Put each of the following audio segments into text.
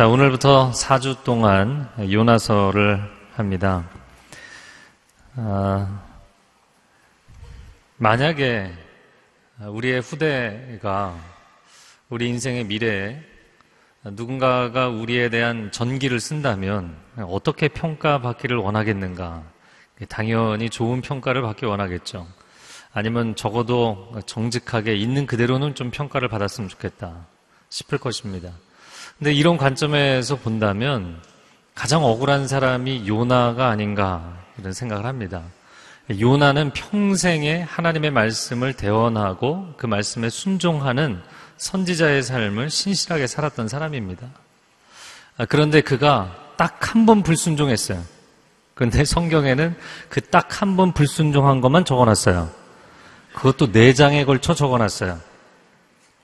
자, 오늘부터 4주 동안 요나서를 합니다. 아, 만약에 우리의 후대가 우리 인생의 미래에 누군가가 우리에 대한 전기를 쓴다면 어떻게 평가받기를 원하겠는가? 당연히 좋은 평가를 받기 원하겠죠. 아니면 적어도 정직하게 있는 그대로는 좀 평가를 받았으면 좋겠다 싶을 것입니다. 근데 이런 관점에서 본다면 가장 억울한 사람이 요나가 아닌가 이런 생각을 합니다. 요나는 평생에 하나님의 말씀을 대원하고 그 말씀에 순종하는 선지자의 삶을 신실하게 살았던 사람입니다. 아, 그런데 그가 딱 한 번 불순종했어요. 그런데 성경에는 그 딱 한 번 불순종한 것만 적어놨어요. 그것도 네 장에 걸쳐 적어놨어요.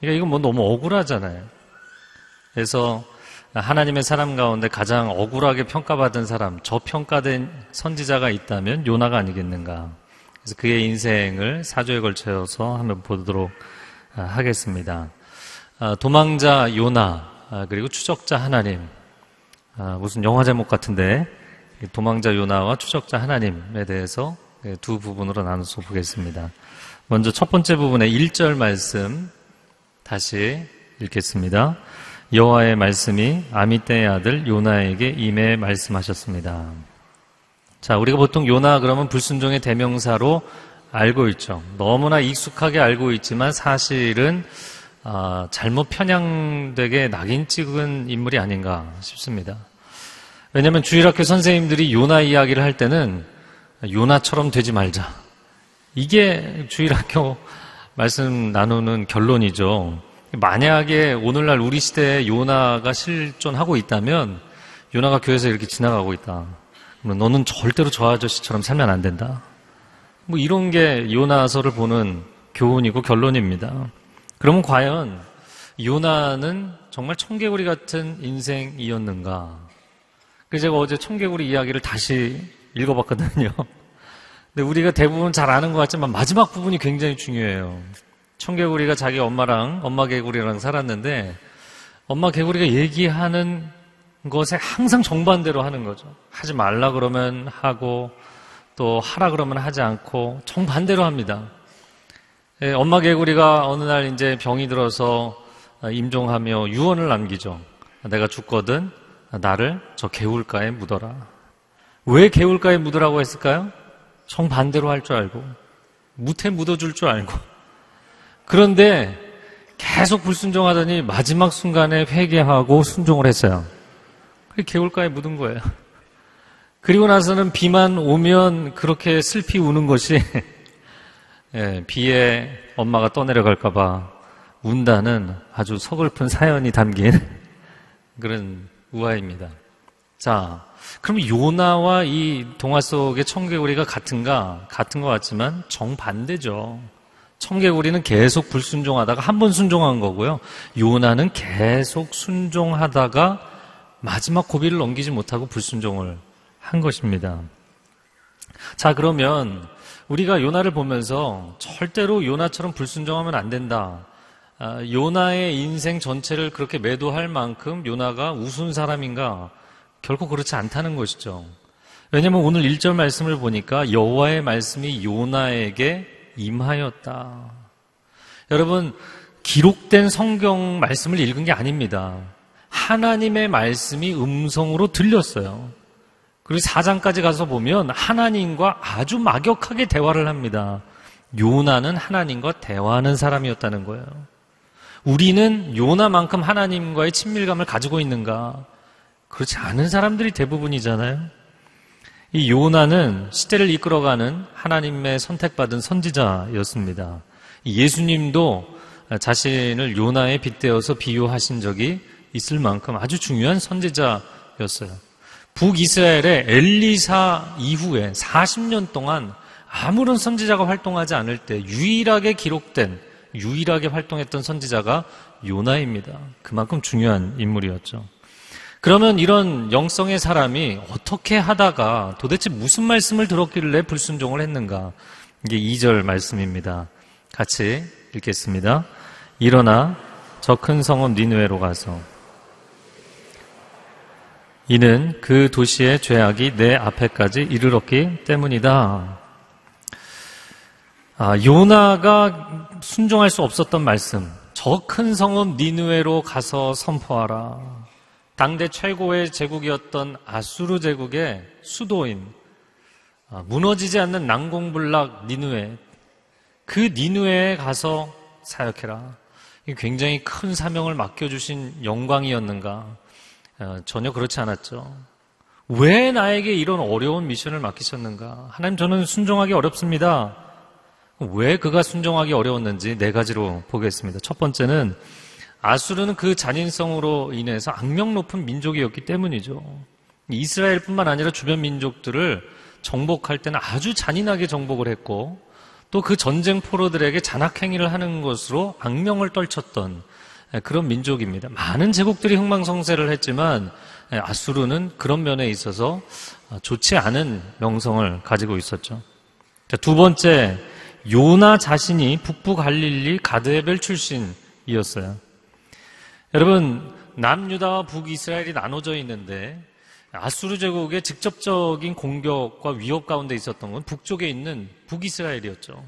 그러니까 이건 뭐 너무 억울하잖아요. 그래서 하나님의 사람 가운데 가장 억울하게 평가받은 사람, 저평가된 선지자가 있다면 요나가 아니겠는가. 그래서 그의 인생을 사조에 걸쳐서 한번 보도록 아, 하겠습니다. 아, 도망자 요나, 아, 그리고 추적자 하나님. 무슨 영화 제목 같은데, 도망자 요나와 추적자 하나님에 대해서 두 부분으로 나눠서 보겠습니다. 먼저 첫 번째 부분의 1절 말씀 다시 읽겠습니다. 여호와의 말씀이 아미떼의 아들 요나에게 임해 말씀하셨습니다. 자, 우리가 보통 요나 그러면 불순종의 대명사로 알고 있죠. 너무나 익숙하게 알고 있지만 사실은 아, 잘못 편향되게 낙인 찍은 인물이 아닌가 싶습니다. 왜냐하면 주일학교 선생님들이 요나 이야기를 할 때는 요나처럼 되지 말자. 이게 주일학교 말씀 나누는 결론이죠. 만약에 오늘날 우리 시대에 요나가 실존하고 있다면 요나가 교회에서 이렇게 지나가고 있다. 너는 절대로 저 아저씨처럼 살면 안 된다. 뭐 이런 게 요나서를 보는 교훈이고 결론입니다. 그러면 과연 요나는 정말 청개구리 같은 인생이었는가? 그래서 제가 어제 청개구리 이야기를 다시 읽어봤거든요. 근데 우리가 대부분 잘 아는 것 같지만 마지막 부분이 굉장히 중요해요. 청개구리가 자기 엄마랑 엄마 개구리랑 살았는데 엄마 개구리가 얘기하는 것에 항상 정반대로 하는 거죠. 하지 말라 그러면 하고 또 하라 그러면 하지 않고 정반대로 합니다. 예, 엄마 개구리가 어느 날 이제 병이 들어서 임종하며 유언을 남기죠. 내가 죽거든 나를 저 개울가에 묻어라. 왜 개울가에 묻으라고 했을까요? 정반대로 할 줄 알고 무태 묻어줄 줄 알고 그런데 계속 불순종하더니 마지막 순간에 회개하고 순종을 했어요. 개울가에 묻은 거예요. 그리고 나서는 비만 오면 그렇게 슬피 우는 것이 예, 비에 엄마가 떠내려갈까봐 운다는 아주 서글픈 사연이 담긴 그런 우화입니다. 자, 그럼 요나와 이 동화 속의 청개구리가 같은가? 같은 것 같지만 정반대죠. 청개구리는 계속 불순종하다가 한 번 순종한 거고요. 요나는 계속 순종하다가 마지막 고비를 넘기지 못하고 불순종을 한 것입니다. 자, 그러면 우리가 요나를 보면서 절대로 요나처럼 불순종하면 안 된다. 아, 요나의 인생 전체를 그렇게 매도할 만큼 요나가 우스운 사람인가? 결코 그렇지 않다는 것이죠. 왜냐하면 오늘 1절 말씀을 보니까 여호와의 말씀이 요나에게 임하였다. 여러분, 기록된 성경 말씀을 읽은 게 아닙니다. 하나님의 말씀이 음성으로 들렸어요. 그리고 사장까지 가서 보면 하나님과 아주 막역하게 대화를 합니다. 요나는 하나님과 대화하는 사람이었다는 거예요. 우리는 요나만큼 하나님과의 친밀감을 가지고 있는가? 그렇지 않은 사람들이 대부분이잖아요. 이 요나는 시대를 이끌어가는 하나님의 선택받은 선지자였습니다. 예수님도 자신을 요나에 빗대어서 비유하신 적이 있을 만큼 아주 중요한 선지자였어요. 북이스라엘의 엘리사 이후에 40년 동안 아무런 선지자가 활동하지 않을 때 유일하게 기록된 유일하게 활동했던 선지자가 요나입니다. 그만큼 중요한 인물이었죠. 그러면 이런 영성의 사람이 어떻게 하다가 도대체 무슨 말씀을 들었길래 불순종을 했는가? 이게 2절 말씀입니다. 같이 읽겠습니다. 일어나 저 큰 성읍 니누에로 가서 이는 그 도시의 죄악이 내 앞에까지 이르렀기 때문이다. 아, 요나가 순종할 수 없었던 말씀. 저 큰 성읍 니누에로 가서 선포하라. 당대 최고의 제국이었던 아수르 제국의 수도인 아, 무너지지 않는 난공불락 니누에 그 니누에에 가서 사역해라. 굉장히 큰 사명을 맡겨주신 영광이었는가? 어, 전혀 그렇지 않았죠. 왜 나에게 이런 어려운 미션을 맡기셨는가? 하나님 저는 순종하기 어렵습니다. 왜 그가 순종하기 어려웠는지 네 가지로 보겠습니다. 첫 번째는 아수르는 그 잔인성으로 인해서 악명 높은 민족이었기 때문이죠. 이스라엘뿐만 아니라 주변 민족들을 정복할 때는 아주 잔인하게 정복을 했고 또 그 전쟁 포로들에게 잔악행위를 하는 것으로 악명을 떨쳤던 그런 민족입니다. 많은 제국들이 흥망성쇠를 했지만 아수르는 그런 면에 있어서 좋지 않은 명성을 가지고 있었죠. 두 번째, 요나 자신이 북부 갈릴리 가드헤벨 출신이었어요. 여러분, 남유다와 북이스라엘이 나눠져 있는데 아수르 제국의 직접적인 공격과 위협 가운데 있었던 건 북쪽에 있는 북이스라엘이었죠.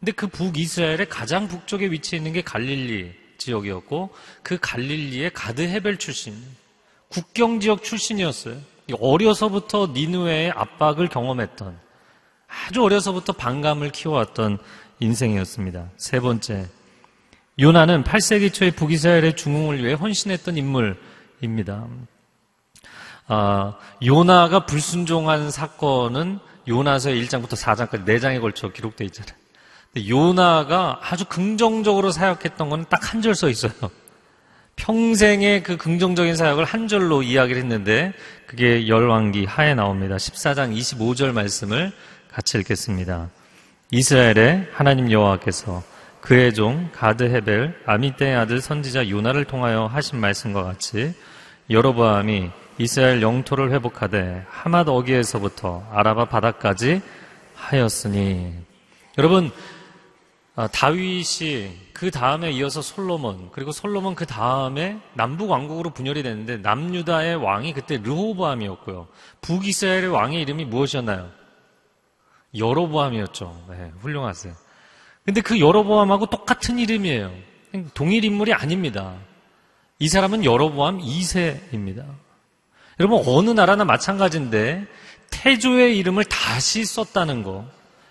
근데 그 북이스라엘의 가장 북쪽에 위치해 있는 게 갈릴리 지역이었고 그 갈릴리의 가드 헤벨 출신, 국경 지역 출신이었어요. 어려서부터 니누의 압박을 경험했던 아주 어려서부터 반감을 키워왔던 인생이었습니다. 세 번째, 요나는 8세기 초에 북이스라엘의 중흥을 위해 헌신했던 인물입니다. 아, 요나가 불순종한 사건은 요나서의 1장부터 4장까지 4장에 걸쳐 기록되어 있잖아요. 요나가 아주 긍정적으로 사역했던 건딱한 절 써 있어요. 평생의 그 긍정적인 사역을 한 절로 이야기를 했는데 그게 열왕기 하에 나옵니다. 14장 25절 말씀을 같이 읽겠습니다. 이스라엘의 하나님 여호와께서 그의 종 가드 헤벨 아미떼의 아들 선지자 요나를 통하여 하신 말씀과 같이 여로보암이 이스라엘 영토를 회복하되 하맛 어기에서부터 아라바 바다까지 하였으니 여러분 아, 다윗이 그 다음에 이어서 솔로몬 그리고 솔로몬 그 다음에 남북 왕국으로 분열이 됐는데 남유다의 왕이 그때 르호보암이었고요 북이스라엘의 왕의 이름이 무엇이었나요? 여로보암이었죠. 네, 훌륭하세요. 근데 그 여로보암하고 똑같은 이름이에요. 동일 인물이 아닙니다. 이 사람은 여로보암 2세입니다. 여러분 어느 나라나 마찬가지인데 태조의 이름을 다시 썼다는 거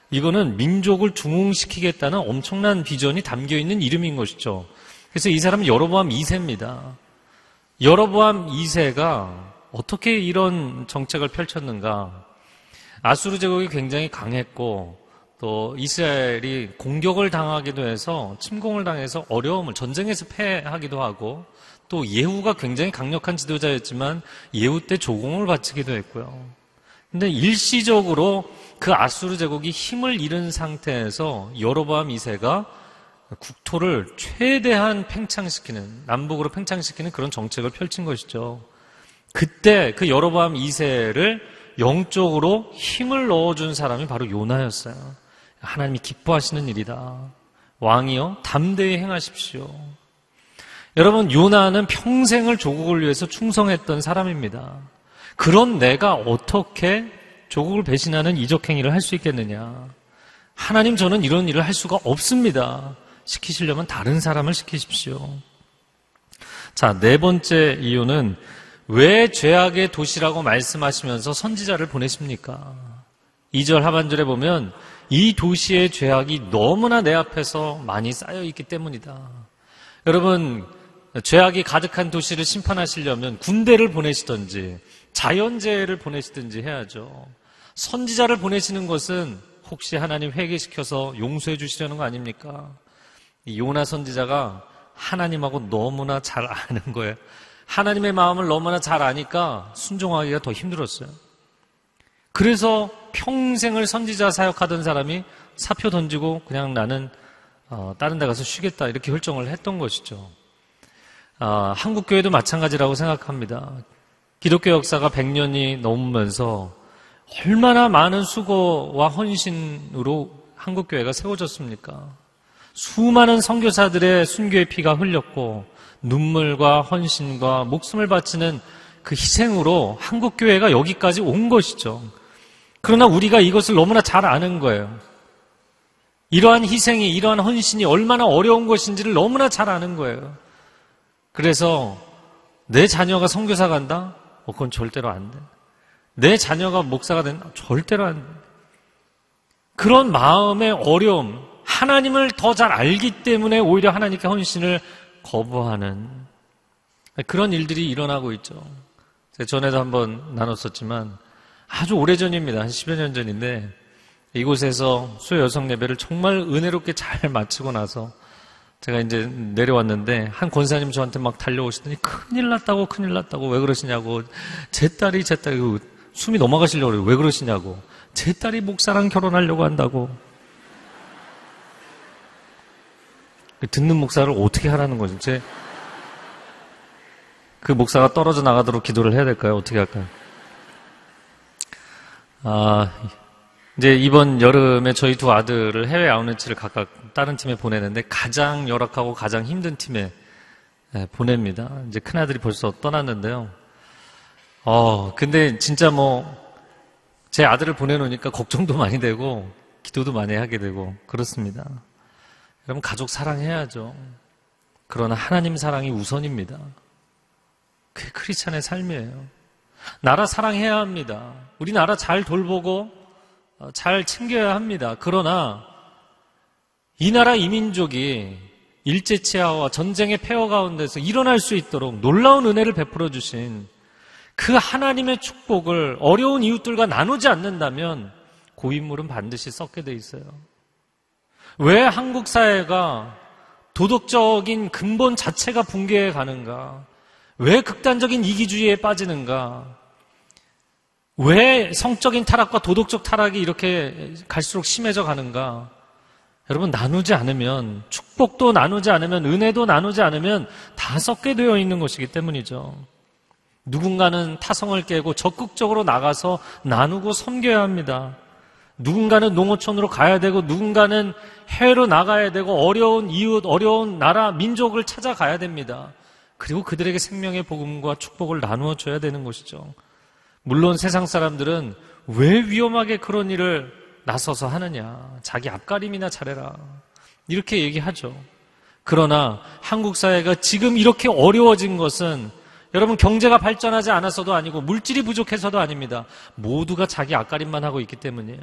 이거는 민족을 중흥시키겠다는 엄청난 비전이 담겨 있는 이름인 것이죠. 그래서 이 사람은 여로보암 2세입니다. 여로보암 2세가 어떻게 이런 정책을 펼쳤는가? 아수르 제국이 굉장히 강했고 또 이스라엘이 공격을 당하기도 해서 침공을 당해서 어려움을 전쟁에서 패하기도 하고 또 예후가 굉장히 강력한 지도자였지만 예후 때 조공을 바치기도 했고요. 근데 일시적으로 그 아수르 제국이 힘을 잃은 상태에서 여로보암 2세가 국토를 최대한 팽창시키는 남북으로 팽창시키는 그런 정책을 펼친 것이죠. 그때 그 여로보암 2세를 영적으로 힘을 넣어준 사람이 바로 요나였어요. 하나님이 기뻐하시는 일이다. 왕이요, 담대히 행하십시오. 여러분, 요나는 평생을 조국을 위해서 충성했던 사람입니다. 그런 내가 어떻게 조국을 배신하는 이적행위를 할 수 있겠느냐? 하나님 저는 이런 일을 할 수가 없습니다. 시키시려면 다른 사람을 시키십시오. 자, 네 번째 이유는 왜 죄악의 도시라고 말씀하시면서 선지자를 보내십니까? 2절 하반절에 보면 이 도시의 죄악이 너무나 내 앞에서 많이 쌓여 있기 때문이다. 여러분, 죄악이 가득한 도시를 심판하시려면 군대를 보내시든지 자연재해를 보내시든지 해야죠. 선지자를 보내시는 것은 혹시 하나님 회개시켜서 용서해 주시려는 거 아닙니까? 요나 선지자가 하나님하고 너무나 잘 아는 거예요. 하나님의 마음을 너무나 잘 아니까 순종하기가 더 힘들었어요. 그래서 평생을 선지자 사역하던 사람이 사표 던지고 그냥 나는 어, 다른 데 가서 쉬겠다 이렇게 결정을 했던 것이죠. 어, 한국 교회도 마찬가지라고 생각합니다. 기독교 역사가 100년이 넘으면서 얼마나 많은 수고와 헌신으로 한국 교회가 세워졌습니까? 수많은 선교사들의 순교의 피가 흘렸고 눈물과 헌신과 목숨을 바치는 그 희생으로 한국 교회가 여기까지 온 것이죠. 그러나 우리가 이것을 너무나 잘 아는 거예요. 이러한 희생이, 이러한 헌신이 얼마나 어려운 것인지를 너무나 잘 아는 거예요. 그래서 내 자녀가 선교사 간다? 어, 그건 절대로 안 돼. 내 자녀가 목사가 된다? 절대로 안 돼. 그런 마음의 어려움, 하나님을 더 잘 알기 때문에 오히려 하나님께 헌신을 거부하는 그런 일들이 일어나고 있죠. 제가 전에도 한번 나눴었지만 아주 오래전입니다. 한 10여 년 전인데 이곳에서 수요 여성 예배를 정말 은혜롭게 잘 마치고 나서 제가 이제 내려왔는데 한 권사님 저한테 막 달려오시더니 큰일 났다고 큰일 났다고 왜 그러시냐고 제 딸이 제 딸이 숨이 넘어가시려고 그래요. 왜 그러시냐고 제 딸이 목사랑 결혼하려고 한다고 듣는 목사를 어떻게 하라는 거죠? 제그 목사가 떨어져 나가도록 기도를 해야 될까요? 어떻게 할까요? 아, 이제 이번 여름에 저희 두 아들을 해외 아웃렛을 각각 다른 팀에 보내는데 가장 열악하고 가장 힘든 팀에 네, 보냅니다. 이제 큰 아들이 벌써 떠났는데요. 어, 근데 진짜 뭐 제 아들을 보내놓으니까 걱정도 많이 되고 기도도 많이 하게 되고 그렇습니다. 여러분 가족 사랑해야죠. 그러나 하나님 사랑이 우선입니다. 그게 크리스찬의 삶이에요. 나라 사랑해야 합니다. 우리 나라 잘 돌보고 어, 잘 챙겨야 합니다. 그러나 이 나라 이민족이 일제치하와 전쟁의 폐허 가운데서 일어날 수 있도록 놀라운 은혜를 베풀어 주신 그 하나님의 축복을 어려운 이웃들과 나누지 않는다면 고인물은 반드시 썩게 돼 있어요. 왜 한국 사회가 도덕적인 근본 자체가 붕괴해 가는가? 왜 극단적인 이기주의에 빠지는가? 왜 성적인 타락과 도덕적 타락이 이렇게 갈수록 심해져 가는가? 여러분, 나누지 않으면, 축복도 나누지 않으면, 은혜도 나누지 않으면 다 썩게 되어 있는 것이기 때문이죠. 누군가는 타성을 깨고 적극적으로 나가서 나누고 섬겨야 합니다. 누군가는 농어촌으로 가야 되고 누군가는 해외로 나가야 되고 어려운 이웃, 어려운 나라, 민족을 찾아가야 됩니다. 그리고 그들에게 생명의 복음과 축복을 나누어 줘야 되는 것이죠. 물론 세상 사람들은 왜 위험하게 그런 일을 나서서 하느냐. 자기 앞가림이나 잘해라. 이렇게 얘기하죠. 그러나 한국 사회가 지금 이렇게 어려워진 것은 여러분 경제가 발전하지 않아서도 아니고 물질이 부족해서도 아닙니다. 모두가 자기 앞가림만 하고 있기 때문이에요.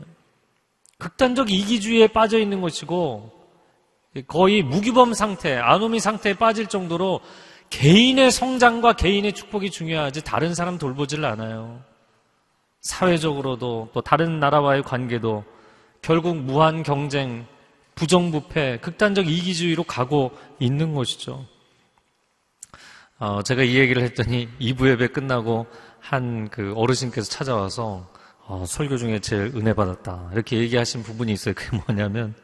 극단적 이기주의에 빠져 있는 것이고 거의 무기범 상태, 아노미 상태에 빠질 정도로 개인의 성장과 개인의 축복이 중요하지 다른 사람 돌보질 않아요. 사회적으로도 또 다른 나라와의 관계도 결국 무한 경쟁, 부정부패, 극단적 이기주의로 가고 있는 것이죠. 어, 제가 이 얘기를 했더니 2부 예배 끝나고 한 그 어르신께서 찾아와서 어, 설교 중에 제일 은혜 받았다. 이렇게 얘기하신 부분이 있어요. 그게 뭐냐면,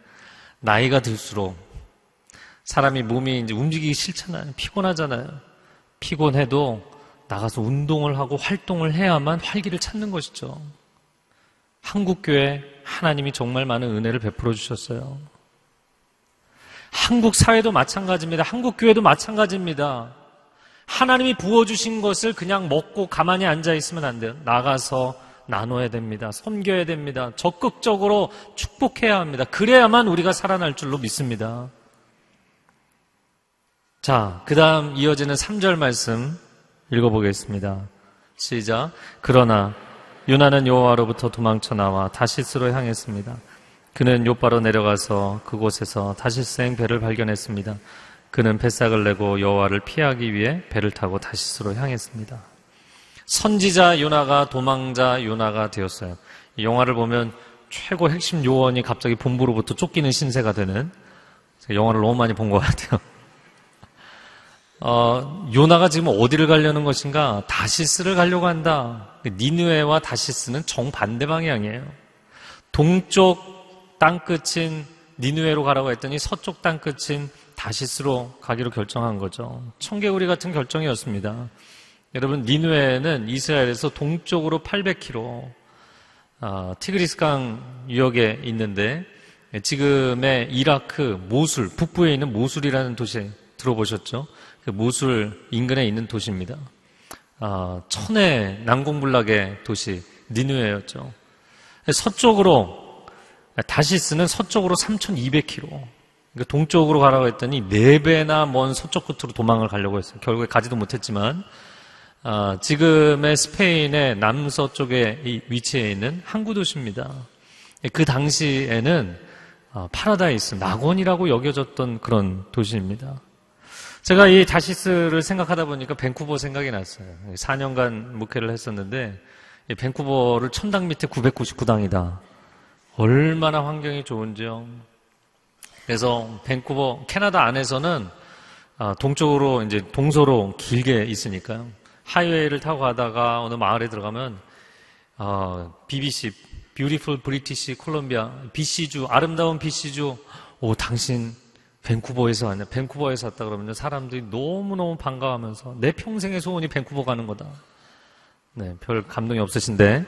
나이가 들수록 사람이 몸이 이제 움직이기 싫잖아요. 피곤하잖아요. 피곤해도 나가서 운동을 하고 활동을 해야만 활기를 찾는 것이죠. 한국교회 하나님이 정말 많은 은혜를 베풀어 주셨어요. 한국 사회도 마찬가지입니다. 한국교회도 마찬가지입니다. 하나님이 부어주신 것을 그냥 먹고 가만히 앉아 있으면 안 돼요. 나가서 나눠야 됩니다. 섬겨야 됩니다. 적극적으로 축복해야 합니다. 그래야만 우리가 살아날 줄로 믿습니다. 자, 그 다음 이어지는 3절 말씀 읽어보겠습니다. 시작. 그러나 유나는 여호와로부터 도망쳐 나와 다시스로 향했습니다. 그는 요바로 내려가서 그곳에서 다시스행 배를 발견했습니다. 그는 뱃삭을 내고 여호와를 피하기 위해 배를 타고 다시스로 향했습니다. 선지자 요나가 도망자 요나가 되었어요. 이 영화를 보면 최고 핵심 요원이 갑자기 본부로부터 쫓기는 신세가 되는 영화를 너무 많이 본 것 같아요. 어, 요나가 지금 어디를 가려는 것인가? 다시스를 가려고 한다. 니느웨와 다시스는 정반대 방향이에요. 동쪽 땅끝인 니느웨로 가라고 했더니 서쪽 땅끝인 다시스로 가기로 결정한 거죠. 청개구리 같은 결정이었습니다. 여러분 니누에는 이스라엘에서 동쪽으로 800km 어, 티그리스강 유역에 있는데 지금의 이라크 모술 북부에 있는 모술이라는 도시 들어보셨죠? 그 모술 인근에 있는 도시입니다. 어, 천의 난공불락의 도시 니누에였죠. 서쪽으로 다시스는 서쪽으로 3,200km. 그러니까 동쪽으로 가라고 했더니 네 배나 먼 서쪽 끝으로 도망을 가려고 했어요. 결국에 가지도 못했지만 어, 지금의 스페인의 남서쪽에 위치해 있는 항구 도시입니다. 그 당시에는 어, 파라다이스, 낙원이라고 여겨졌던 그런 도시입니다. 제가 이 다시스를 생각하다 보니까 밴쿠버 생각이 났어요. 4년간 목회를 했었는데 밴쿠버를 천당 밑에 999당이다. 얼마나 환경이 좋은지요. 그래서 밴쿠버 캐나다 안에서는 아, 동쪽으로 이제 동서로 길게 있으니까요. 하이웨이를 타고 가다가 어느 마을에 들어가면 어, BBC Beautiful British Columbia BC주 아름다운 BC주 오 당신 밴쿠버에서 왔냐 밴쿠버에서 왔다 그러면 사람들이 너무너무 반가워하면서 내 평생의 소원이 밴쿠버 가는 거다. 네, 별 감동이 없으신데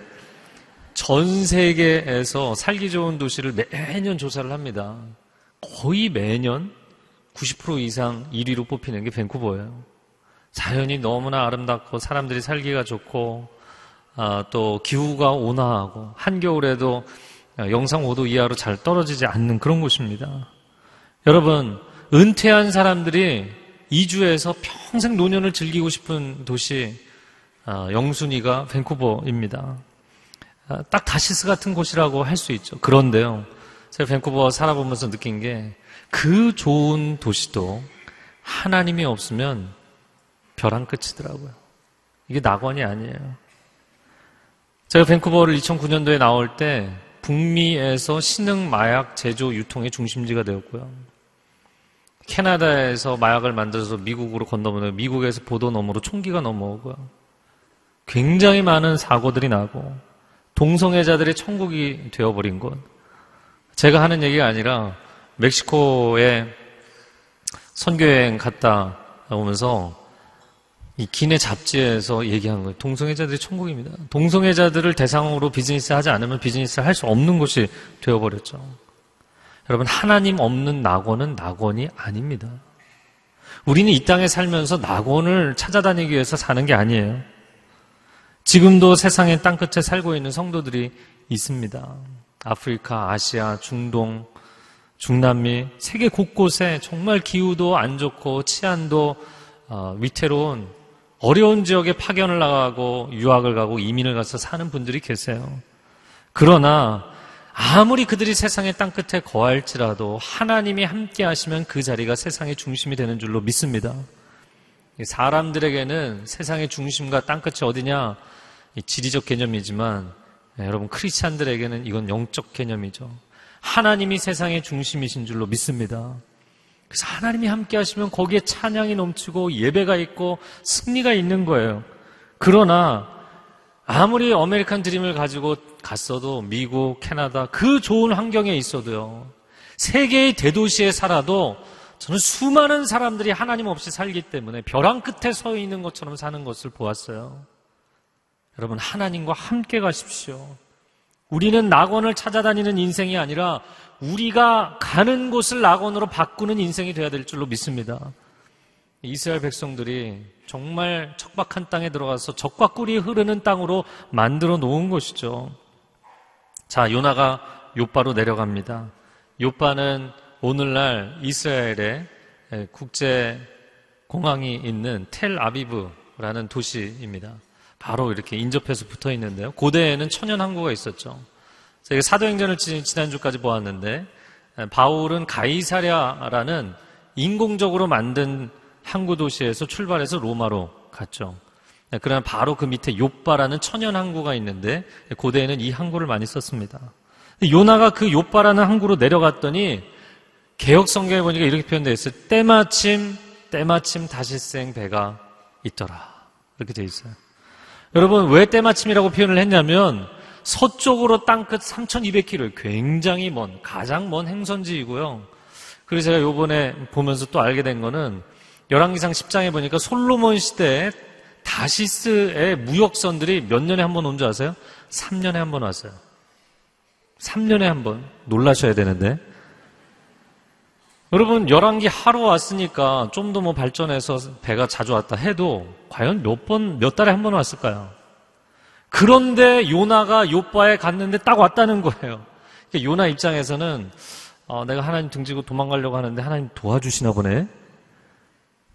전 세계에서 살기 좋은 도시를 매년 조사를 합니다. 거의 매년 90% 이상 1위로 뽑히는 게 밴쿠버예요. 자연이 너무나 아름답고 사람들이 살기가 좋고 아, 또 기후가 온화하고 한겨울에도 영상 5도 이하로 잘 떨어지지 않는 그런 곳입니다. 여러분 은퇴한 사람들이 이주해서 평생 노년을 즐기고 싶은 도시 아, 영순이가 밴쿠버입니다. 아, 딱 다시스 같은 곳이라고 할 수 있죠. 그런데요. 제가 밴쿠버 살아보면서 느낀 게 그 좋은 도시도 하나님이 없으면 벼랑 끝이더라고요. 이게 낙원이 아니에요. 제가 밴쿠버를 2009년도에 나올 때 북미에서 신흥 마약 제조 유통의 중심지가 되었고요. 캐나다에서 마약을 만들어서 미국으로 건너오는 미국에서 보도 너머로 총기가 넘어오고요. 굉장히 많은 사고들이 나고 동성애자들의 천국이 되어버린 곳. 제가 하는 얘기가 아니라 멕시코에 선교여행 갔다 오면서 이 기내 잡지에서 얘기한 거예요. 동성애자들이 천국입니다. 동성애자들을 대상으로 비즈니스 하지 않으면 비즈니스를 할수 없는 곳이 되어버렸죠. 여러분, 하나님 없는 낙원은 낙원이 아닙니다. 우리는 이 땅에 살면서 낙원을 찾아다니기 위해서 사는 게 아니에요. 지금도 세상의 땅끝에 살고 있는 성도들이 있습니다. 아프리카, 아시아, 중동, 중남미, 세계 곳곳에 정말 기후도 안 좋고 치안도 어, 위태로운 어려운 지역에 파견을 나가고 유학을 가고 이민을 가서 사는 분들이 계세요. 그러나 아무리 그들이 세상의 땅끝에 거할지라도 하나님이 함께 하시면 그 자리가 세상의 중심이 되는 줄로 믿습니다. 사람들에게는 세상의 중심과 땅끝이 어디냐? 지리적 개념이지만 네, 여러분 크리스찬들에게는 이건 영적 개념이죠. 하나님이 세상의 중심이신 줄로 믿습니다. 그래서 하나님이 함께 하시면 거기에 찬양이 넘치고 예배가 있고 승리가 있는 거예요. 그러나 아무리 어메리칸 드림을 가지고 갔어도 미국, 캐나다 그 좋은 환경에 있어도요. 세계의 대도시에 살아도 저는 수많은 사람들이 하나님 없이 살기 때문에 벼랑 끝에 서 있는 것처럼 사는 것을 보았어요. 여러분 하나님과 함께 가십시오. 우리는 낙원을 찾아다니는 인생이 아니라 우리가 가는 곳을 낙원으로 바꾸는 인생이 되어야 될 줄로 믿습니다. 이스라엘 백성들이 정말 척박한 땅에 들어가서 적과 꿀이 흐르는 땅으로 만들어 놓은 것이죠. 자, 요나가 요바로 내려갑니다. 요바는 오늘날 이스라엘의 국제 공항이 있는 텔 아비브라는 도시입니다. 바로 이렇게 인접해서 붙어 있는데요. 고대에는 천연 항구가 있었죠. 저희가 사도행전을 지난주까지 보았는데 바울은 가이사랴라는 인공적으로 만든 항구 도시에서 출발해서 로마로 갔죠. 그러나 바로 그 밑에 요바라는 천연 항구가 있는데 고대에는 이 항구를 많이 썼습니다. 요나가 그 요바라는 항구로 내려갔더니 개혁 성경에 보니까 이렇게 표현되어 있어요. 때마침 때마침 다시생 배가 있더라. 이렇게 되어 있어요. 여러분 왜 때마침이라고 표현을 했냐면 서쪽으로 땅끝 3,200km 굉장히 먼 가장 먼 행선지이고요. 그래서 제가 요번에 보면서 또 알게 된 거는 열왕기상 10장에 보니까 솔로몬 시대에 다시스의 무역선들이 몇 년에 한 번 온 줄 아세요? 3년에 한 번 왔어요. 3년에 한 번. 놀라셔야 되는데. 여러분, 열왕기 하루 왔으니까 좀 더 뭐 발전해서 배가 자주 왔다 해도 과연 몇 번, 몇 달에 한 번 왔을까요? 그런데 요나가 요바에 갔는데 딱 왔다는 거예요. 그러니까 요나 입장에서는 어, 내가 하나님 등지고 도망가려고 하는데 하나님 도와주시나 보네.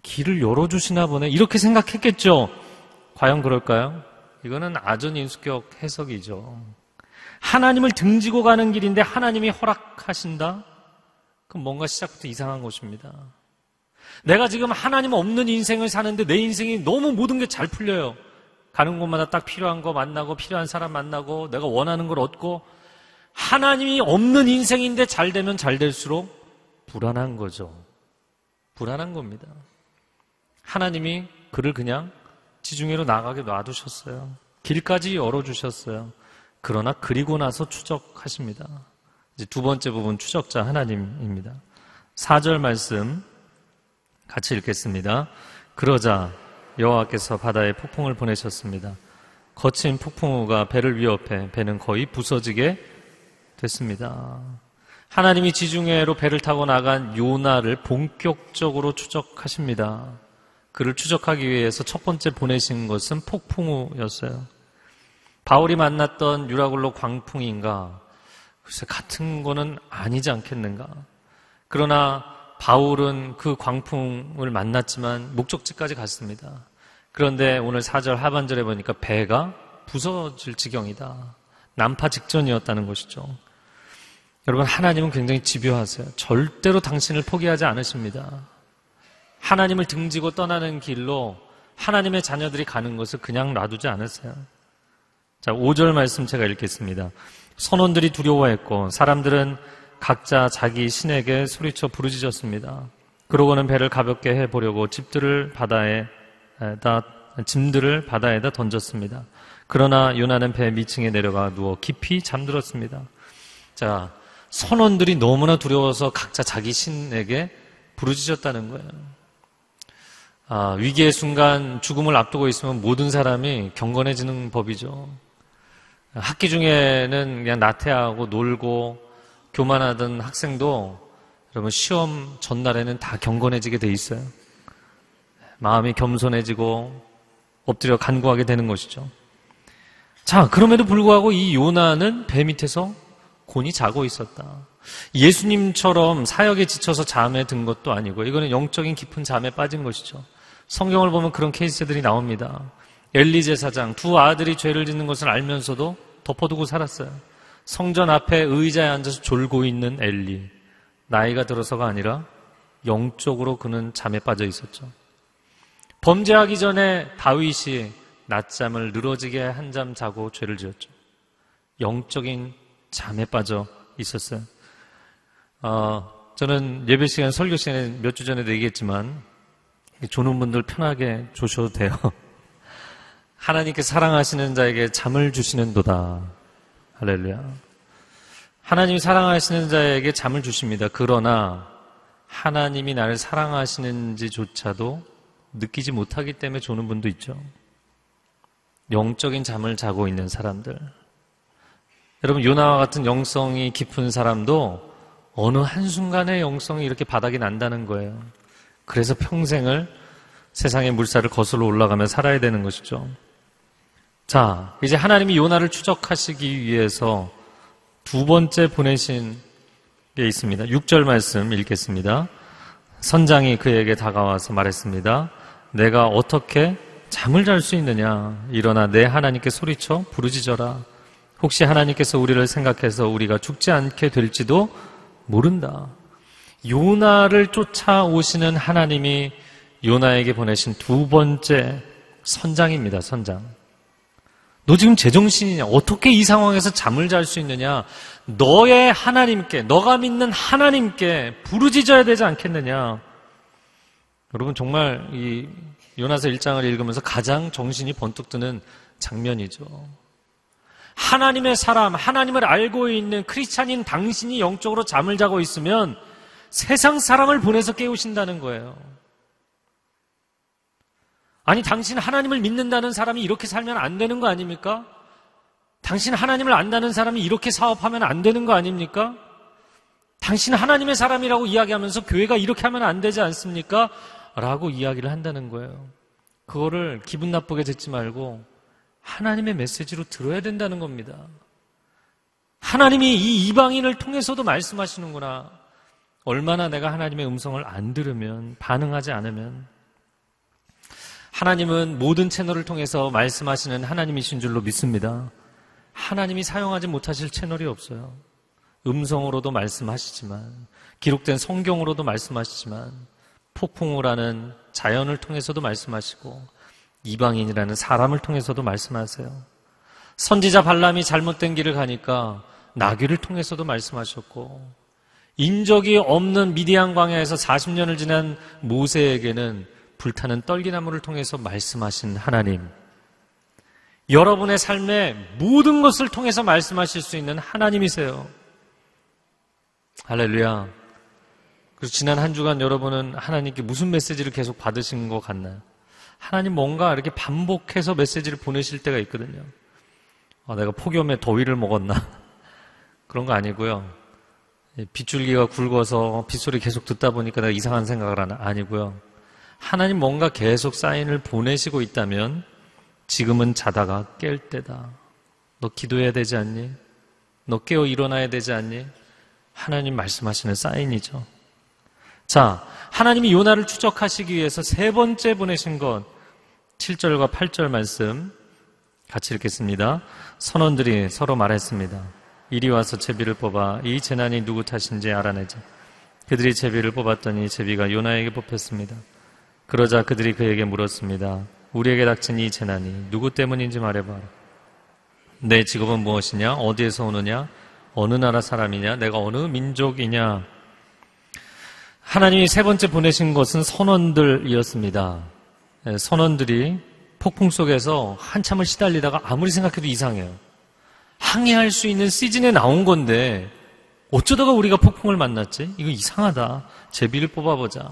길을 열어주시나 보네. 이렇게 생각했겠죠. 과연 그럴까요? 이거는 아전인수격 해석이죠. 하나님을 등지고 가는 길인데 하나님이 허락하신다? 그럼 뭔가 시작부터 이상한 것입니다. 내가 지금 하나님 없는 인생을 사는데 내 인생이 너무 모든 게 잘 풀려요. 가는 곳마다 딱 필요한 거 만나고 필요한 사람 만나고 내가 원하는 걸 얻고 하나님이 없는 인생인데 잘 되면 잘 될수록 불안한 거죠. 불안한 겁니다. 하나님이 그를 그냥 지중해로 나가게 놔두셨어요. 길까지 열어주셨어요. 그러나 그리고 나서 추적하십니다. 이제 두 번째 부분 추적자 하나님입니다. 4절 말씀 같이 읽겠습니다. 그러자 여호와께서 바다에 폭풍을 보내셨습니다. 거친 폭풍우가 배를 위협해 배는 거의 부서지게 됐습니다. 하나님이 지중해로 배를 타고 나간 요나를 본격적으로 추적하십니다. 그를 추적하기 위해서 첫 번째 보내신 것은 폭풍우였어요. 바울이 만났던 유라굴로 광풍인가? 글쎄, 같은 거는 아니지 않겠는가? 그러나 바울은 그 광풍을 만났지만 목적지까지 갔습니다. 그런데 오늘 4절 하반절에 보니까 배가 부서질 지경이다. 난파 직전이었다는 것이죠. 여러분, 하나님은 굉장히 집요하세요. 절대로 당신을 포기하지 않으십니다. 하나님을 등지고 떠나는 길로 하나님의 자녀들이 가는 것을 그냥 놔두지 않으세요. 자, 5절 말씀 제가 읽겠습니다. 선원들이 두려워했고 사람들은 각자 자기 신에게 소리쳐 부르짖었습니다. 그러고는 배를 가볍게 해 보려고 집들을 바다에다 짐들을 바다에다 던졌습니다. 그러나 요나는 배 밑층에 내려가 누워 깊이 잠들었습니다. 자, 선원들이 너무나 두려워서 각자 자기 신에게 부르짖었다는 거예요. 아, 위기의 순간 죽음을 앞두고 있으면 모든 사람이 경건해지는 법이죠. 학기 중에는 그냥 나태하고 놀고 교만하던 학생도 여러분 시험 전날에는 다 경건해지게 돼 있어요. 마음이 겸손해지고 엎드려 간구하게 되는 것이죠. 자, 그럼에도 불구하고 이 요나는 배 밑에서 곤히 자고 있었다. 예수님처럼 사역에 지쳐서 잠에 든 것도 아니고 이거는 영적인 깊은 잠에 빠진 것이죠. 성경을 보면 그런 케이스들이 나옵니다. 엘리 제 사장 두 아들이 죄를 짓는 것을 알면서도 덮어두고 살았어요. 성전 앞에 의자에 앉아서 졸고 있는 엘리. 나이가 들어서가 아니라 영적으로 그는 잠에 빠져 있었죠. 범죄하기 전에 다윗이 낮잠을 늘어지게 한잠 자고 죄를 지었죠. 영적인 잠에 빠져 있었어요. 어, 저는 예배 시간, 설교 시간에 몇 주 전에도 얘기했지만, 조는 분들 편하게 조셔도 돼요. 하나님께 사랑하시는 자에게 잠을 주시는 도다. 할렐루야. 하나님이 사랑하시는 자에게 잠을 주십니다. 그러나 하나님이 나를 사랑하시는지조차도 느끼지 못하기 때문에 조는 분도 있죠. 영적인 잠을 자고 있는 사람들. 여러분, 요나와 같은 영성이 깊은 사람도 어느 한순간에 영성이 이렇게 바닥이 난다는 거예요. 그래서 평생을 세상의 물살을 거슬러 올라가며 살아야 되는 것이죠. 자, 이제 하나님이 요나를 추적하시기 위해서 두 번째 보내신 게 있습니다. 6절 말씀 읽겠습니다. 선장이 그에게 다가와서 말했습니다. 내가 어떻게 잠을 잘 수 있느냐? 일어나 내 하나님께 소리쳐 부르짖어라. 혹시 하나님께서 우리를 생각해서 우리가 죽지 않게 될지도 모른다. 요나를 쫓아오시는 하나님이 요나에게 보내신 두 번째 선장입니다, 선장. 너 지금 제정신이냐? 어떻게 이 상황에서 잠을 잘 수 있느냐? 너의 하나님께, 너가 믿는 하나님께 부르짖어야 되지 않겠느냐? 여러분, 정말 이 요나서 1장을 읽으면서 가장 정신이 번뜩 드는 장면이죠. 하나님의 사람, 하나님을 알고 있는 크리스찬인 당신이 영적으로 잠을 자고 있으면 세상 사람을 보내서 깨우신다는 거예요. 아니, 당신 하나님을 믿는다는 사람이 이렇게 살면 안 되는 거 아닙니까? 당신 하나님을 안다는 사람이 이렇게 사업하면 안 되는 거 아닙니까? 당신 하나님의 사람이라고 이야기하면서 교회가 이렇게 하면 안 되지 않습니까? 라고 이야기를 한다는 거예요. 그거를 기분 나쁘게 듣지 말고 하나님의 메시지로 들어야 된다는 겁니다. 하나님이 이 이방인을 통해서도 말씀하시는구나. 얼마나 내가 하나님의 음성을 안 들으면, 반응하지 않으면. 하나님은 모든 채널을 통해서 말씀하시는 하나님이신 줄로 믿습니다. 하나님이 사용하지 못하실 채널이 없어요. 음성으로도 말씀하시지만, 기록된 성경으로도 말씀하시지만, 폭풍우라는 자연을 통해서도 말씀하시고, 이방인이라는 사람을 통해서도 말씀하세요. 선지자 발람이 잘못된 길을 가니까 나귀를 통해서도 말씀하셨고, 인적이 없는 미디안 광야에서 40년을 지난 모세에게는 불타는 떨기나무를 통해서 말씀하신 하나님. 여러분의 삶의 모든 것을 통해서 말씀하실 수 있는 하나님이세요. 할렐루야. 그래서 지난 한 주간 여러분은 하나님께 무슨 메시지를 계속 받으신 것 같나요? 하나님 뭔가 이렇게 반복해서 메시지를 보내실 때가 있거든요. 아, 내가 폭염에 더위를 먹었나? 그런 거 아니고요. 빗줄기가 굵어서 빗소리 계속 듣다 보니까 내가 이상한 생각을 하나? 아니고요. 하나님 뭔가 계속 사인을 보내시고 있다면 지금은 자다가 깰 때다. 너 기도해야 되지 않니? 너 깨어 일어나야 되지 않니? 하나님 말씀하시는 사인이죠. 자, 하나님이 요나를 추적하시기 위해서 세 번째 보내신 것, 7절과 8절 말씀 같이 읽겠습니다. 선원들이 서로 말했습니다. 이리 와서 제비를 뽑아 이 재난이 누구 탓인지 알아내자. 그들이 제비를 뽑았더니 제비가 요나에게 뽑혔습니다. 그러자 그들이 그에게 물었습니다. 우리에게 닥친 이 재난이 누구 때문인지 말해봐라. 내 직업은 무엇이냐? 어디에서 오느냐? 어느 나라 사람이냐? 내가 어느 민족이냐? 하나님이 세 번째 보내신 것은 선원들이었습니다. 예, 선원들이 폭풍 속에서 한참을 시달리다가 아무리 생각해도 이상해요. 항해할 수 있는 시즌에 나온 건데 어쩌다가 우리가 폭풍을 만났지? 이거 이상하다. 제비를 뽑아보자.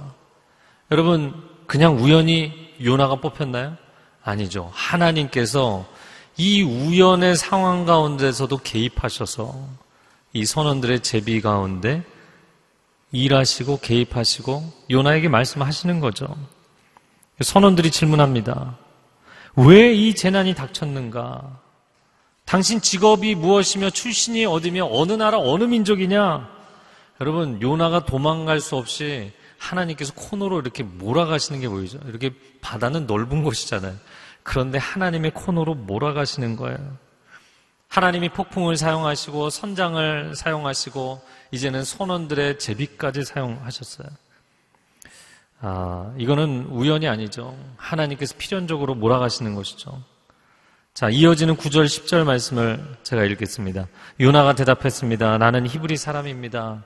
여러분 그냥 우연히 요나가 뽑혔나요? 아니죠. 하나님께서 이 우연의 상황 가운데서도 개입하셔서 이 선원들의 제비 가운데 일하시고 개입하시고 요나에게 말씀하시는 거죠. 선원들이 질문합니다. 왜 이 재난이 닥쳤는가? 당신 직업이 무엇이며 출신이 어디며 어느 나라 어느 민족이냐? 여러분 요나가 도망갈 수 없이 하나님께서 코너로 이렇게 몰아가시는 게 보이죠. 이렇게 바다는 넓은 곳이잖아요. 그런데 하나님의 코너로 몰아가시는 거예요. 하나님이 폭풍을 사용하시고 선장을 사용하시고 이제는 선원들의 제비까지 사용하셨어요. 아, 이거는 우연이 아니죠. 하나님께서 필연적으로 몰아가시는 것이죠. 자, 이어지는 9절, 10절 말씀을 제가 읽겠습니다. 요나가 대답했습니다. 나는 히브리 사람입니다.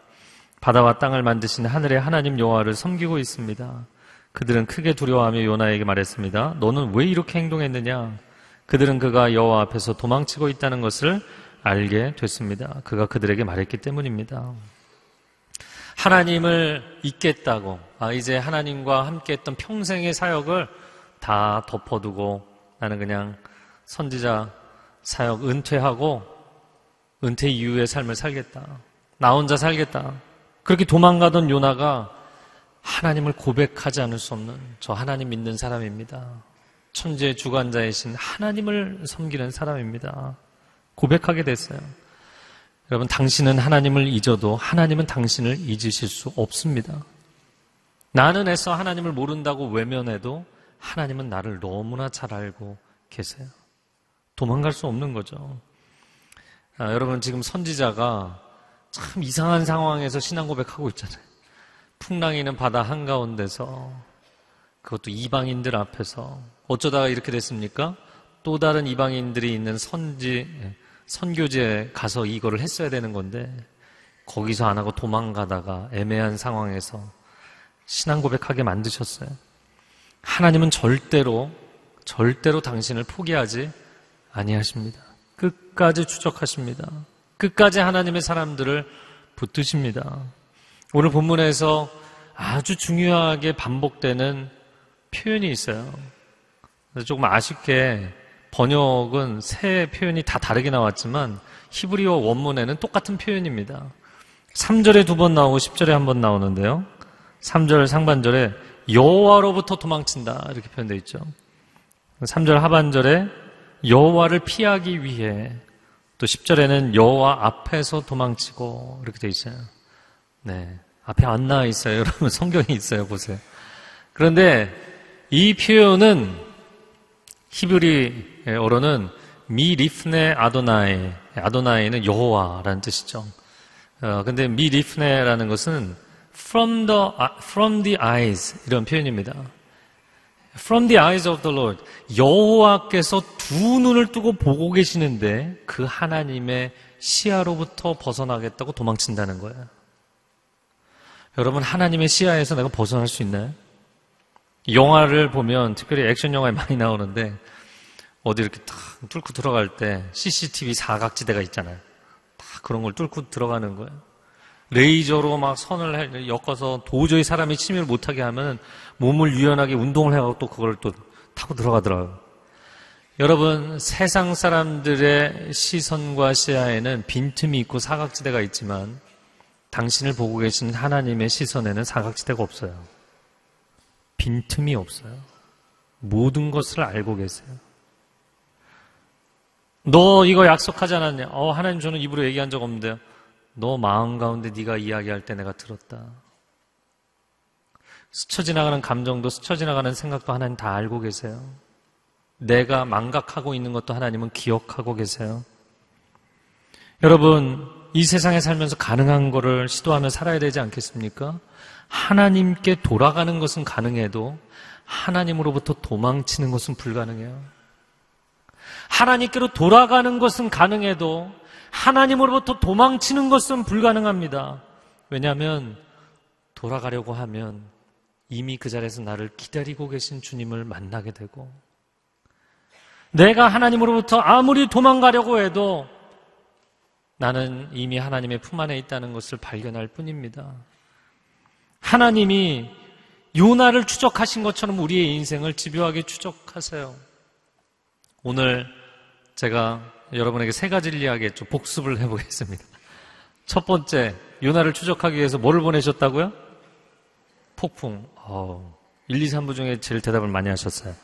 바다와 땅을 만드신 하늘의 하나님 여호와를 섬기고 있습니다. 그들은 크게 두려워하며 요나에게 말했습니다. 너는 왜 이렇게 행동했느냐? 그들은 그가 여호와 앞에서 도망치고 있다는 것을 알게 됐습니다. 그가 그들에게 말했기 때문입니다. 하나님을 잊겠다고, 아, 이제 하나님과 함께 했던 평생의 사역을 다 덮어두고 나는 그냥 선지자 사역 은퇴하고 은퇴 이후의 삶을 살겠다. 나 혼자 살겠다. 그렇게 도망가던 요나가 하나님을 고백하지 않을 수 없는 저 하나님 믿는 사람입니다. 천재 주관자이신 하나님을 섬기는 사람입니다. 고백하게 됐어요. 여러분, 당신은 하나님을 잊어도 하나님은 당신을 잊으실 수 없습니다. 나는 애써 하나님을 모른다고 외면해도 하나님은 나를 너무나 잘 알고 계세요. 도망갈 수 없는 거죠. 아, 여러분, 지금 선지자가 참 이상한 상황에서 신앙 고백하고 있잖아요. 풍랑이는 바다 한가운데서 그것도 이방인들 앞에서 어쩌다가 이렇게 됐습니까? 또 다른 이방인들이 있는 선지 선교지에 가서 이거를 했어야 되는 건데 거기서 안 하고 도망가다가 애매한 상황에서 신앙 고백하게 만드셨어요. 하나님은 절대로 절대로 당신을 포기하지 아니하십니다. 끝까지 추적하십니다. 끝까지 하나님의 사람들을 붙드십니다. 오늘 본문에서 아주 중요하게 반복되는 표현이 있어요. 조금 아쉽게 번역은 세 표현이 다 다르게 나왔지만 히브리어 원문에는 똑같은 표현입니다. 3절에 두 번 나오고 10절에 한 번 나오는데요. 3절 상반절에 여호와로부터 도망친다 이렇게 표현되어 있죠. 3절 하반절에 여호와를 피하기 위해 또 10절에는 여호와 앞에서 도망치고 이렇게 되어 있어요. 네. 앞에 안 나와 있어요. 여러분 성경이 있어요. 보세요. 그런데 이 표현은 히브리어로는 미 리프네 아도나이 아도나이는 여호와라는 뜻이죠. 어, 근데 미 리프네라는 것은 from the from the eyes 이런 표현입니다. From the eyes of the Lord. 여호와께서 두 눈을 뜨고 보고 계시는데 그 하나님의 시야로부터 벗어나겠다고 도망친다는 거예요. 여러분 하나님의 시야에서 내가 벗어날 수 있나요? 영화를 보면 특별히 액션 영화에 많이 나오는데 어디 이렇게 탁 뚫고 들어갈 때 CCTV 사각지대가 있잖아요. 다 그런 걸 뚫고 들어가는 거예요. 레이저로 막 선을 엮어서 도저히 사람이 침입을 못하게 하면 몸을 유연하게 운동을 해가지고 또 그걸 또 타고 들어가더라고요. 여러분, 세상 사람들의 시선과 시야에는 빈틈이 있고 사각지대가 있지만 당신을 보고 계신 하나님의 시선에는 사각지대가 없어요. 빈틈이 없어요. 모든 것을 알고 계세요. 너 이거 약속하지 않았냐? 어, 하나님 저는 입으로 얘기한 적 없는데요. 너 마음 가운데 네가 이야기할 때 내가 들었다. 스쳐 지나가는 감정도 스쳐 지나가는 생각도 하나님 다 알고 계세요. 내가 망각하고 있는 것도 하나님은 기억하고 계세요. 여러분, 이 세상에 살면서 가능한 거를 시도하며 살아야 되지 않겠습니까? 하나님께 돌아가는 것은 가능해도 하나님으로부터 도망치는 것은 불가능해요. 하나님께로 돌아가는 것은 가능해도 하나님으로부터 도망치는 것은 불가능합니다. 왜냐하면 돌아가려고 하면 이미 그 자리에서 나를 기다리고 계신 주님을 만나게 되고 내가 하나님으로부터 아무리 도망가려고 해도 나는 이미 하나님의 품 안에 있다는 것을 발견할 뿐입니다. 하나님이 요나를 추적하신 것처럼 우리의 인생을 집요하게 추적하세요. 오늘 제가 여러분에게 세 가지를 이야기했죠. 복습을 해보겠습니다. 첫 번째, 요나를 추적하기 위해서 뭐를 보내셨다고요? 폭풍. 어, 1, 2, 3부 중에 제일 대답을 많이 하셨어요.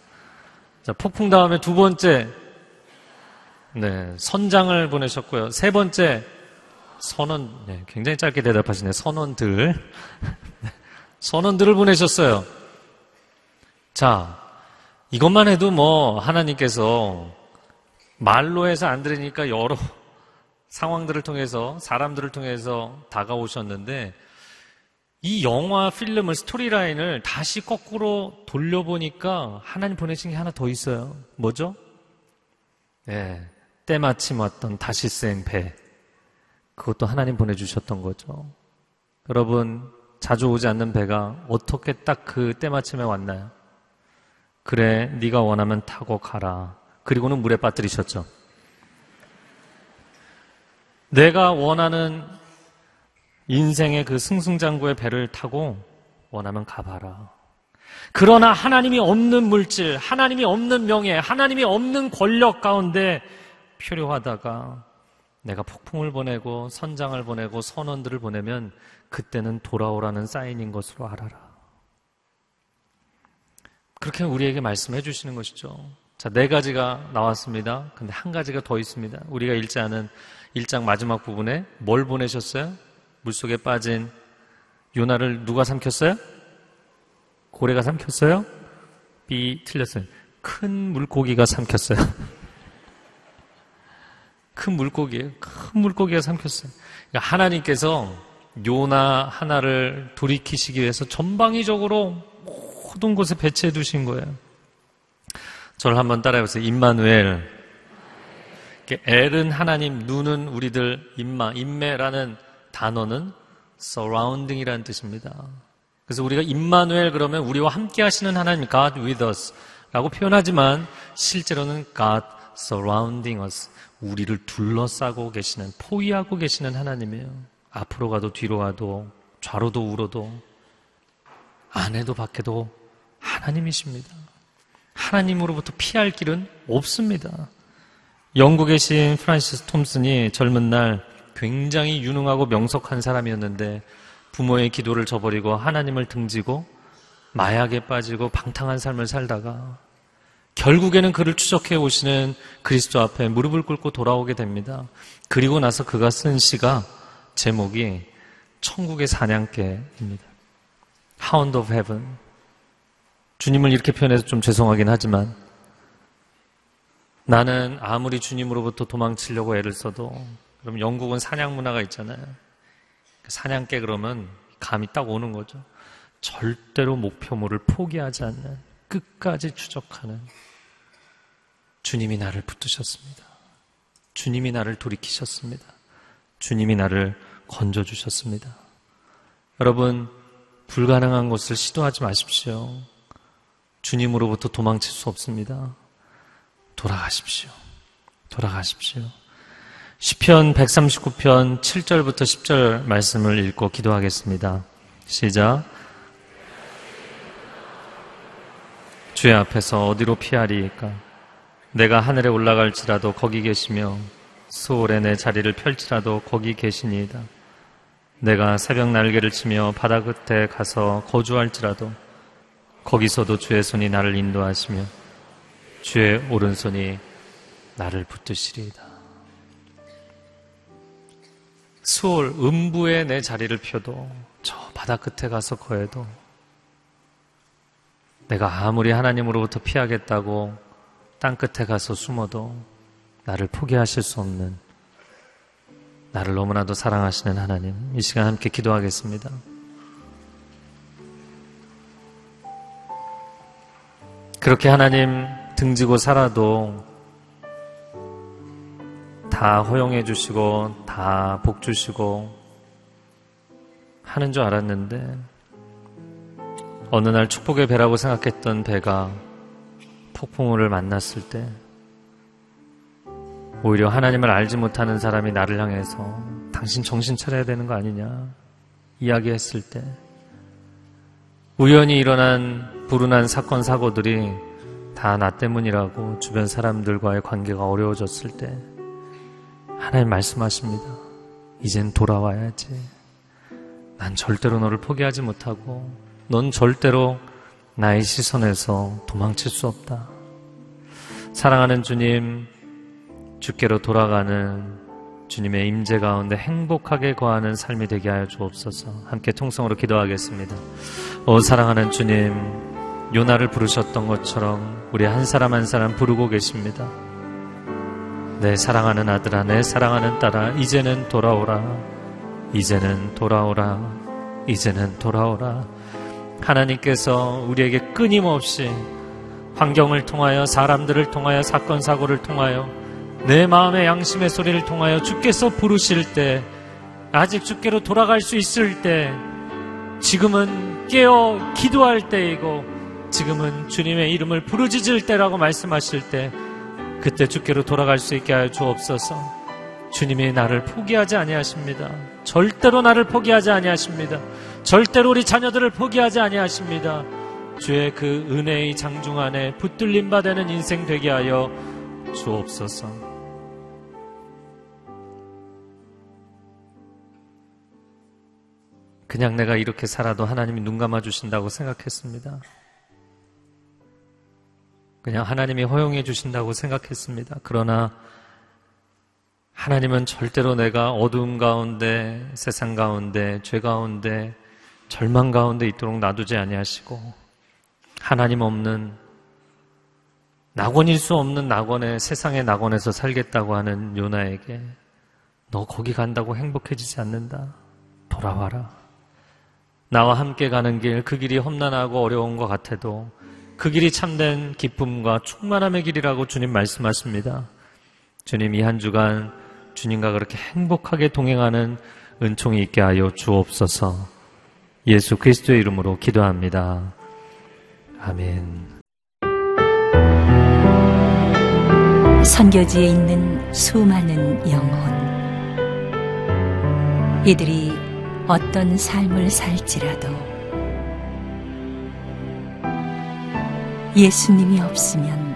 자, 폭풍 다음에 두 번째, 네, 선장을 보내셨고요. 세 번째, 선원, 네, 굉장히 짧게 대답하시네. 선원들. 선원들을 보내셨어요. 자, 이것만 해도 뭐 하나님께서 말로 해서 안 들으니까 여러 상황들을 통해서 사람들을 통해서 다가오셨는데 이 영화 필름을 스토리라인을 다시 거꾸로 돌려보니까 하나님 보내신 게 하나 더 있어요. 뭐죠? 네, 때마침 왔던 다시생 배. 그것도 하나님 보내주셨던 거죠. 여러분, 자주 오지 않는 배가 어떻게 딱 그 때마침에 왔나요? 그래, 네가 원하면 타고 가라. 그리고는 물에 빠뜨리셨죠. 내가 원하는 인생의 그 승승장구의 배를 타고 원하면 가봐라. 그러나 하나님이 없는 물질, 하나님이 없는 명예, 하나님이 없는 권력 가운데 필요하다가 내가 폭풍을 보내고 선장을 보내고 선원들을 보내면 그때는 돌아오라는 사인인 것으로 알아라. 그렇게 우리에게 말씀해 주시는 것이죠. 자, 네 가지가 나왔습니다. 근데 한 가지가 더 있습니다. 우리가 읽지 않은 1장 마지막 부분에 뭘 보내셨어요? 물속에 빠진 요나를 누가 삼켰어요? 고래가 삼켰어요? B 틀렸어요. 큰 물고기가 삼켰어요. 큰 물고기예요. 큰 물고기가 삼켰어요. 그러니까 하나님께서 요나 하나를 돌이키시기 위해서 전방위적으로 모든 곳에 배치해 두신 거예요. 저를 한번 따라해보세요. 임마누엘. 엘은 하나님, 눈은 우리들, 임마, 임매라는 단어는 surrounding이라는 뜻입니다. 그래서 우리가 임마누엘 그러면 우리와 함께 하시는 하나님, God with us 라고 표현하지만 실제로는 God surrounding us. 우리를 둘러싸고 계시는, 포위하고 계시는 하나님이에요. 앞으로 가도 뒤로 가도 좌로도 우로도 안에도 밖에도 하나님이십니다. 하나님으로부터 피할 길은 없습니다. 영국의 시인 프란시스 톰슨이 젊은 날 굉장히 유능하고 명석한 사람이었는데 부모의 기도를 저버리고 하나님을 등지고 마약에 빠지고 방탕한 삶을 살다가 결국에는 그를 추적해 오시는 그리스도 앞에 무릎을 꿇고 돌아오게 됩니다. 그리고 나서 그가 쓴 시가 제목이 천국의 사냥개입니다. Hound of Heaven. 주님을 이렇게 표현해서 좀 죄송하긴 하지만 나는 아무리 주님으로부터 도망치려고 애를 써도 그럼 영국은 사냥 문화가 있잖아요. 사냥개 그러면 감이 딱 오는 거죠. 절대로 목표물을 포기하지 않는 끝까지 추적하는 주님이 나를 붙드셨습니다. 주님이 나를 돌이키셨습니다. 주님이 나를 건져주셨습니다. 여러분, 불가능한 것을 시도하지 마십시오. 주님으로부터 도망칠 수 없습니다. 돌아가십시오. 돌아가십시오. 시편 139편 7절부터 10절 말씀을 읽고 기도하겠습니다. 시작. 주의 앞에서 어디로 피하리까? 내가 하늘에 올라갈지라도 거기 계시며 수월에 내 자리를 펼치라도 거기 계시니이다. 내가 새벽 날개를 치며 바다 끝에 가서 거주할지라도 거기서도 주의 손이 나를 인도하시며 주의 오른손이 나를 붙드시리이다. 수월 음부에 내 자리를 펴도 저 바다 끝에 가서 거해도 내가 아무리 하나님으로부터 피하겠다고 땅 끝에 가서 숨어도 나를 포기하실 수 없는 나를 너무나도 사랑하시는 하나님 이 시간 함께 기도하겠습니다. 그렇게 하나님 등지고 살아도 다 허용해 주시고 다 복 주시고 하는 줄 알았는데 어느 날 축복의 배라고 생각했던 배가 폭풍우를 만났을 때 오히려 하나님을 알지 못하는 사람이 나를 향해서 당신 정신 차려야 되는 거 아니냐 이야기했을 때 우연히 일어난 불운한 사건 사고들이 다 나 때문이라고 주변 사람들과의 관계가 어려워졌을 때 하나님 말씀하십니다. 이젠 돌아와야지. 난 절대로 너를 포기하지 못하고 넌 절대로 나의 시선에서 도망칠 수 없다. 사랑하는 주님, 주께로 돌아가는 주님의 임재 가운데 행복하게 거하는 삶이 되게 하여 주옵소서. 함께 통성으로 기도하겠습니다. 오 사랑하는 주님, 요나를 부르셨던 것처럼 우리 한 사람 한 사람 부르고 계십니다. 내 사랑하는 아들아, 내 사랑하는 딸아, 이제는 돌아오라. 이제는 돌아오라. 이제는 돌아오라. 하나님께서 우리에게 끊임없이 환경을 통하여 사람들을 통하여 사건 사고를 통하여 내 마음의 양심의 소리를 통하여 주께서 부르실 때 아직 주께로 돌아갈 수 있을 때 지금은 깨어 기도할 때이고 지금은 주님의 이름을 부르짖을 때라고 말씀하실 때 그때 주께로 돌아갈 수 있게 하여 주옵소서. 주님이 나를 포기하지 아니하십니다. 절대로 나를 포기하지 아니하십니다. 절대로 우리 자녀들을 포기하지 아니하십니다. 주의 그 은혜의 장중 안에 붙들림 받는 인생 되게 하여 주옵소서. 그냥 내가 이렇게 살아도 하나님이 눈 감아 주신다고 생각했습니다. 그냥 하나님이 허용해 주신다고 생각했습니다. 그러나 하나님은 절대로 내가 어두움 가운데, 세상 가운데, 죄 가운데, 절망 가운데 있도록 놔두지 아니하시고 하나님 없는 낙원일 수 없는 낙원에 세상의 낙원에서 살겠다고 하는 요나에게 너 거기 간다고 행복해지지 않는다. 돌아와라. 나와 함께 가는 길, 그 길이 험난하고 어려운 것 같아도 그 길이 참된 기쁨과 충만함의 길이라고 주님 말씀하십니다. 주님 이 한 주간 주님과 그렇게 행복하게 동행하는 은총이 있게 하여 주옵소서. 예수 그리스도의 이름으로 기도합니다. 아멘. 선교지에 있는 수많은 영혼. 이들이 어떤 삶을 살지라도 예수님이 없으면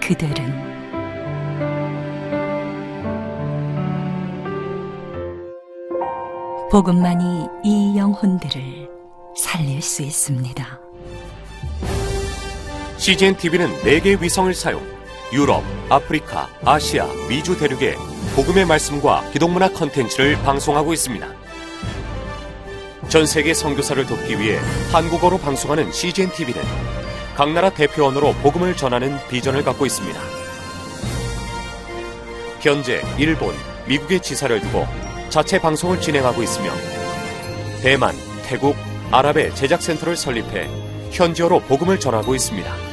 그들은 복음만이 이 영혼들을 살릴 수 있습니다. CGN TV는 4개의 위성을 사용 유럽, 아프리카, 아시아, 미주 대륙에 복음의 말씀과 기독문화 컨텐츠를 방송하고 있습니다. 전 세계 선교사를 돕기 위해 한국어로 방송하는 CGN TV는 각 나라 대표 언어로 복음을 전하는 비전을 갖고 있습니다. 현재 일본, 미국의 지사를 두고 자체 방송을 진행하고 있으며 대만, 태국, 아랍의 제작 센터를 설립해 현지어로 복음을 전하고 있습니다.